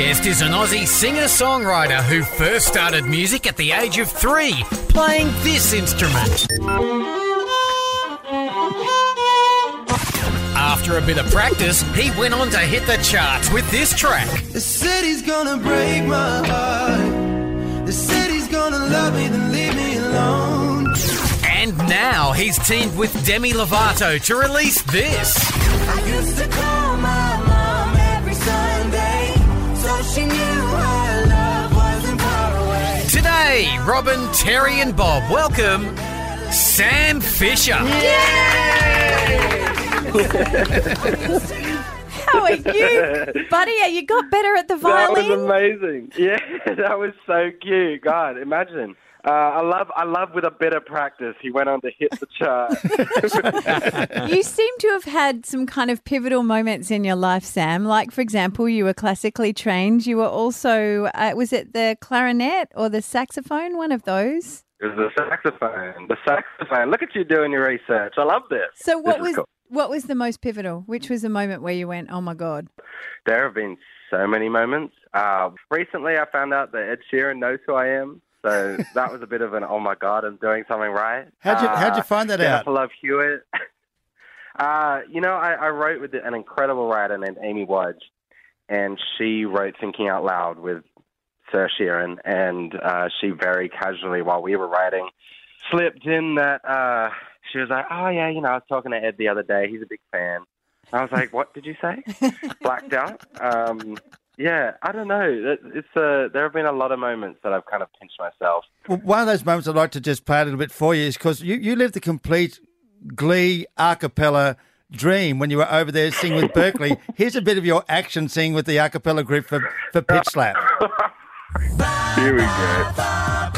guest is an Aussie singer songwriter who first started music at the age of three, playing this instrument. After a bit of practice, he went on to hit the charts with this track. The city's gonna break my heart. The city's gonna love me, then leave me alone. And now he's teamed with Demi Lovato to release this. Today, Robin, Terry, and Bob welcome Sam Fischer. How are you, buddy? You got better at the violin. That was amazing. Yeah, that was so cute. God, imagine. Uh, I love, I love with a bit of practice. He went on to hit the chart. You seem to have had some kind of pivotal moments in your life, Sam. Like, for example, you were classically trained. You were also, uh, was it the clarinet or the saxophone? One of those. it was the saxophone. The saxophone. Look at you doing your research. I love this. So, what This was cool. What was the most pivotal? Which was the moment where you went, "Oh my god"? There have been so many moments. Uh, recently, I found out that Ed Sheeran knows who I am. So that was a bit of an oh my god, I'm doing something right. How'd you- Uh, how'd you find that out? Jennifer Love Hewitt. Uh, you know, I, I wrote with an incredible writer named Amy Wadge, and she wrote Thinking Out Loud with Sir Sheeran, and uh, she very casually, while we were writing, slipped in that uh, she was like, "Oh yeah, you know, I was talking to Ed the other day. He's a big fan." I was like, "What did you say?" Blacked out. Um, yeah, I don't know. It's uh, there have been a lot of moments that I've kind of pinched myself. Well, one of those moments I'd like to just play a little bit for you is because you, you lived the complete Glee a cappella dream when you were over there singing with Berklee. Here's a bit of your action singing with the a cappella group for, for Pitch Slap. Here we go.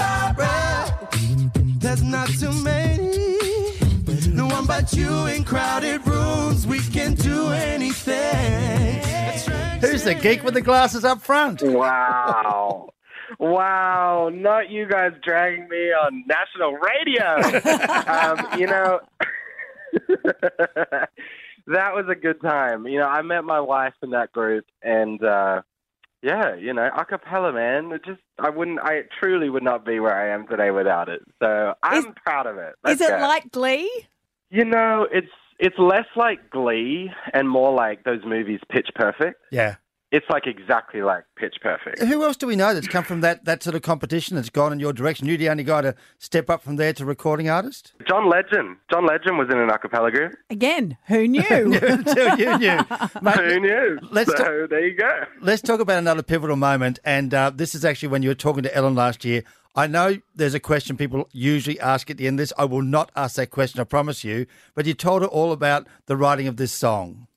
No you in crowded rooms. We can do anything. Who's the geek with the glasses up front? Wow. Wow, not you guys dragging me on national radio. um, you know, that was a good time. You know, I met my wife in that group, and uh, yeah, you know, a cappella, man. It just, I wouldn't, I truly would not be where I am today without it. So I'm Is- proud of it. Is Let's it go. like Glee? You know, it's it's less like Glee and more like those movies Pitch Perfect. Yeah. It's like exactly like Pitch Perfect. Who else do we know that's come from that, that sort of competition that's gone in your direction? You're the only guy to step up from there to recording artist? John Legend. John Legend was in an a cappella group. Again, who knew? Until you knew. Mate, Who knew? let's so ta- there you go. Let's talk about another pivotal moment. And uh, this is actually when you were talking to Ellen last year. I know there's a question people usually ask at the end of this. I will not ask that question, I promise you. But you told her all about the writing of this song.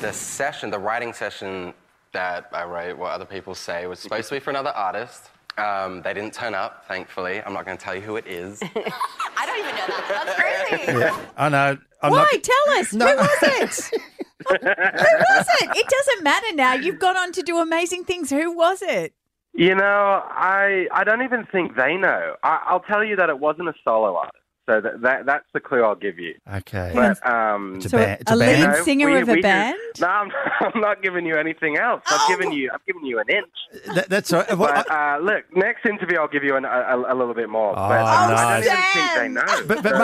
The session, the writing session that I wrote, what other people say, was supposed to be for another artist. Um, they didn't turn up, thankfully. I'm not going to tell you who it is. I don't even know that. That's crazy. Yeah, I know. I'm Why? not. Tell us. No. Who was it? who was it? It doesn't matter now. You've gone on to do amazing things. Who was it? You know, I I don't even think they know. I, I'll tell you that it wasn't a solo artist. So that, that that's the clue I'll give you. Okay. But um, It's a So band. It's a a lead band. you know, singer we- of a we do- band? no, I'm, I'm not giving you anything else. I've Oh. given you I've given you an inch. That, that's all right. Well, But I- uh, look, next interview I'll give you an, a, a, a little bit more. Oh, but um, I don't even think they know. but, but So-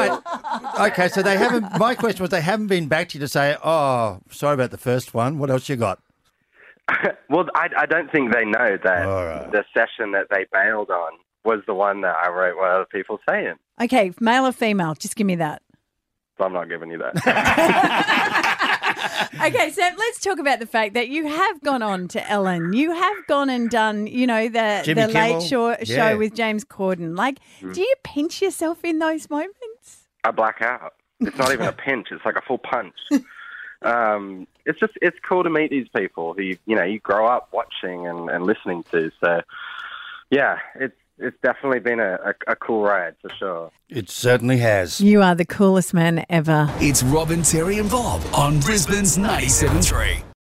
mate, okay, so they haven't. My question was, they haven't been back to you to say, "Oh, sorry about the first one. What else you got?" Well, I, I don't think they know that All right. the session that they bailed on was the one that I wrote what other people saying. Okay, male or female? Just give me that. I'm not giving you that. Okay, so let's talk about the fact that you have gone on to Ellen. You have gone and done, you know, the Jimmy the Kimmel. late show, Yeah. show with James Corden. Like, Mm. do you pinch yourself in those moments? I black out. It's not even a pinch. It's like a full punch. Um, it's just it's cool to meet these people who you, you know you grow up watching and, and listening to. So yeah, it's it's definitely been a, a, a cool ride for sure. It certainly has. You are the coolest man ever. It's Robin, Terry, and Bob on Brisbane's 97.3.